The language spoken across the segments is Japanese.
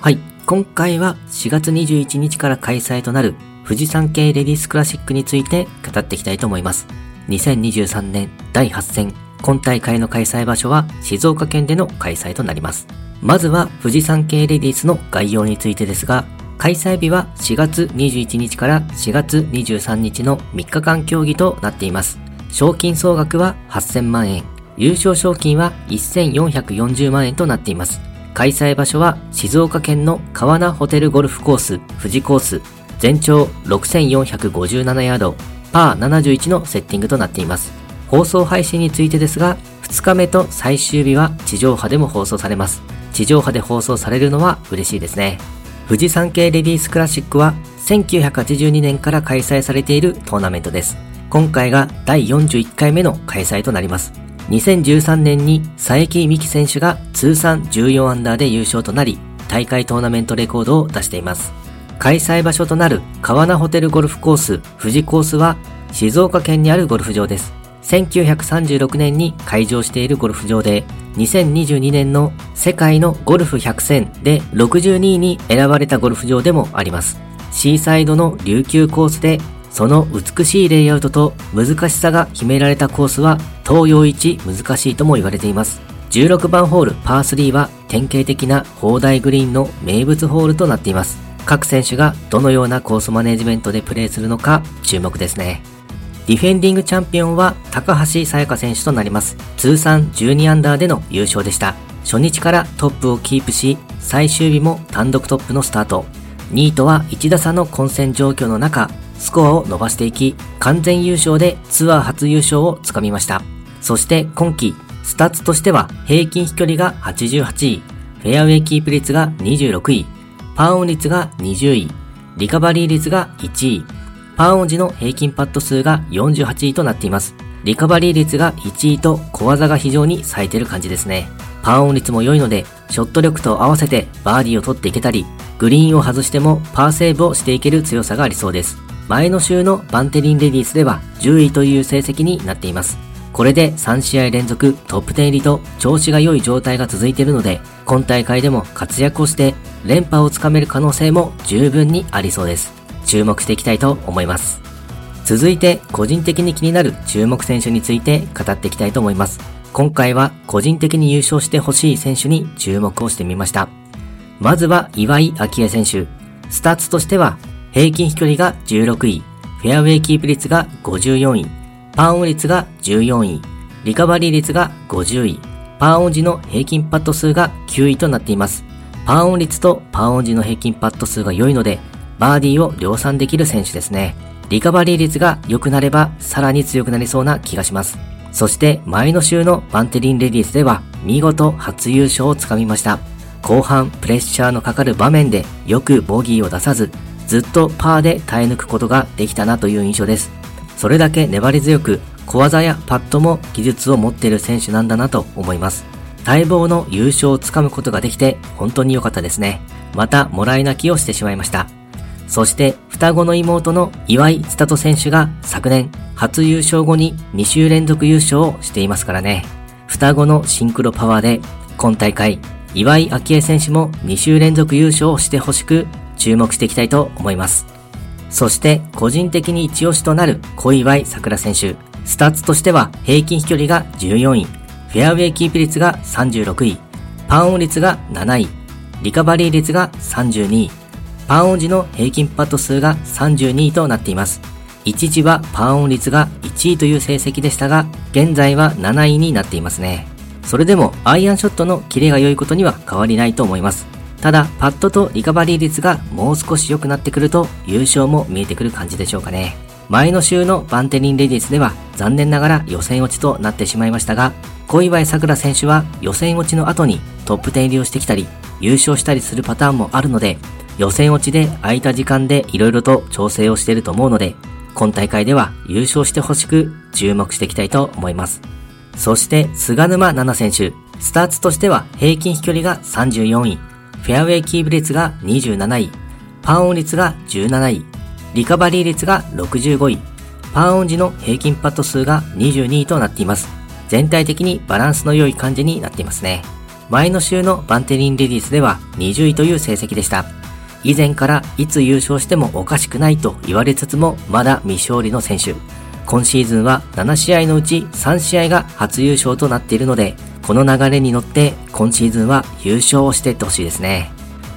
はい。今回は4月21日から開催となる富士山系レディースクラシックについて語っていきたいと思います。2023年第8戦、今大会の開催場所は静岡県での開催となります。まずは富士山系レディースの概要についてですが、開催日は4月21日から4月23日の3日間競技となっています。賞金総額は8000万円、優勝賞金は1440万円となっています。開催場所は静岡県の川名ホテルゴルフコース富士コース全長6457ヤードパー71のセッティングとなっています。放送配信についてですが2日目と最終日は地上波でも放送されます。地上波で放送されるのは嬉しいですね。富士山系レディースクラシックは1982年から開催されているトーナメントです。今回が第41回目の開催となります。2013年に佐伯美希選手が通算14アンダーで優勝となり、大会トーナメントレコードを出しています。開催場所となる川名ホテルゴルフコース富士コースは静岡県にあるゴルフ場です。1936年に開場しているゴルフ場で、2022年の世界のゴルフ100選で62位に選ばれたゴルフ場でもあります。シーサイドの琉球コースでその美しいレイアウトと難しさが秘められたコースは東洋一難しいとも言われています。16番ホールパー3は典型的な砲台グリーンの名物ホールとなっています。各選手がどのようなコースマネジメントでプレーするのか注目ですね。ディフェンディングチャンピオンは高橋沙也加選手となります。通算12アンダーでの優勝でした。初日からトップをキープし、最終日も単独トップのスタート。2位とは1打差の混戦状況の中、スコアを伸ばしていき、完全優勝でツアー初優勝をつかみました。そして今季、スタッツとしては平均飛距離が88位、フェアウェイキープ率が26位、パーオン率が20位、リカバリー率が1位、パーオン時の平均パット数が48位となっています。リカバリー率が1位と小技が非常に冴えてる感じですね。パーオン率も良いので、ショット力と合わせてバーディーを取っていけたり、グリーンを外してもパーセーブをしていける強さがありそうです。前の週のバンテリンレディースでは10位という成績になっています。これで3試合連続トップ10入りと調子が良い状態が続いているので、今大会でも活躍をして連覇をつかめる可能性も十分にありそうです。注目していきたいと思います。続いて個人的に気になる注目選手について語っていきたいと思います。今回は個人的に優勝してほしい選手に注目をしてみました。まずは岩井明愛選手。スタッツとしては平均飛距離が16位、フェアウェイキープ率が54位、パーオン率が14位、リカバリー率が50位、パーオン時の平均パット数が9位となっています。パーオン率とパーオン時の平均パット数が良いので、バーディーを量産できる選手ですね。リカバリー率が良くなればさらに強くなりそうな気がします。そして前の週のバンテリンレディースでは見事初優勝をつかみました。後半プレッシャーのかかる場面でよくボギーを出さずずっとパーで耐え抜くことができたなという印象です。それだけ粘り強く、小技やパットも技術を持っている選手なんだなと思います。待望の優勝をつかむことができて本当に良かったですね。またもらい泣きをしてしまいました。そして双子の妹の岩井千里選手が昨年初優勝後に2週連続優勝をしていますからね。双子のシンクロパワーで今大会岩井明愛選手も2週連続優勝をしてほしく注目していきたいと思います。そして個人的に一押しとなる小祝さくら選手。スタッツとしては平均飛距離が14位、フェアウェイキープ率が36位、パーオン率が7位、リカバリー率が32位、パーオン時の平均パット数が32位となっています。一時はパーオン率が1位という成績でしたが、現在は7位になっていますね。それでもアイアンショットのキレが良いことには変わりないと思います。ただ、パッドとリカバリー率がもう少し良くなってくると優勝も見えてくる感じでしょうかね。前の週のバンテリンレディスでは残念ながら予選落ちとなってしまいましたが、小祝さくら選手は予選落ちの後にトップ10入りをしてきたり、優勝したりするパターンもあるので、予選落ちで空いた時間で色々と調整をしていると思うので、今大会では優勝してほしく注目していきたいと思います。そして、菅沼奈々選手、スターツとしては平均飛距離が34位、フェアウェイキープ率が27位、パンオン率が17位、リカバリー率が65位、パンオン時の平均パット数が22位となっています。全体的にバランスの良い感じになっていますね。前の週のバンテリンレディースでは20位という成績でした。以前からいつ優勝してもおかしくないと言われつつもまだ未勝利の選手。今シーズンは7試合のうち3試合が初優勝となっているので、この流れに乗って今シーズンは優勝をしていってほしいですね。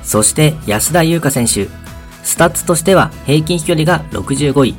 そして安田祐香選手。スタッツとしては平均飛距離が65位、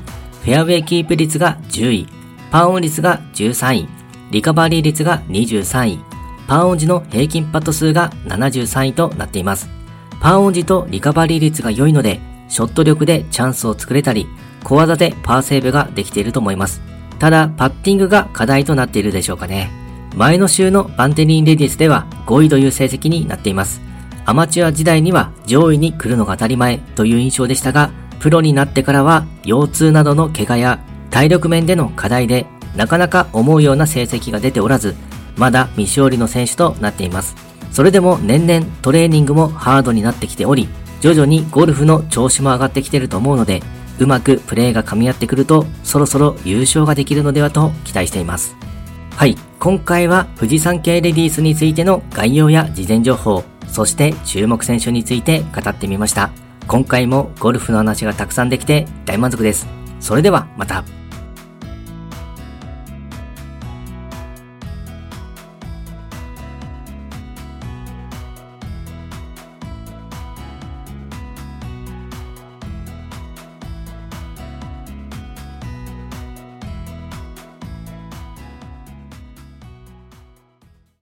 フェアウェイキープ率が10位、パーオン率が13位、リカバリー率が23位、パーオン時の平均パット数が73位となっています。パーオン時とリカバリー率が良いので、ショット力でチャンスを作れたり、小技でパーセーブができていると思います。ただ、パッティングが課題となっているでしょうかね。前の週のバンテリンレディスでは5位という成績になっています。アマチュア時代には上位に来るのが当たり前という印象でしたが、プロになってからは腰痛などの怪我や体力面での課題でなかなか思うような成績が出ておらず、まだ未勝利の選手となっています。それでも年々トレーニングもハードになってきており、徐々にゴルフの調子も上がってきてると思うので、うまくプレーが噛み合ってくると、そろそろ優勝ができるのではと期待しています。はい、今回は富士山系レディースについての概要や事前情報、そして注目選手について語ってみました。今回もゴルフの話がたくさんできて大満足です。それではまた。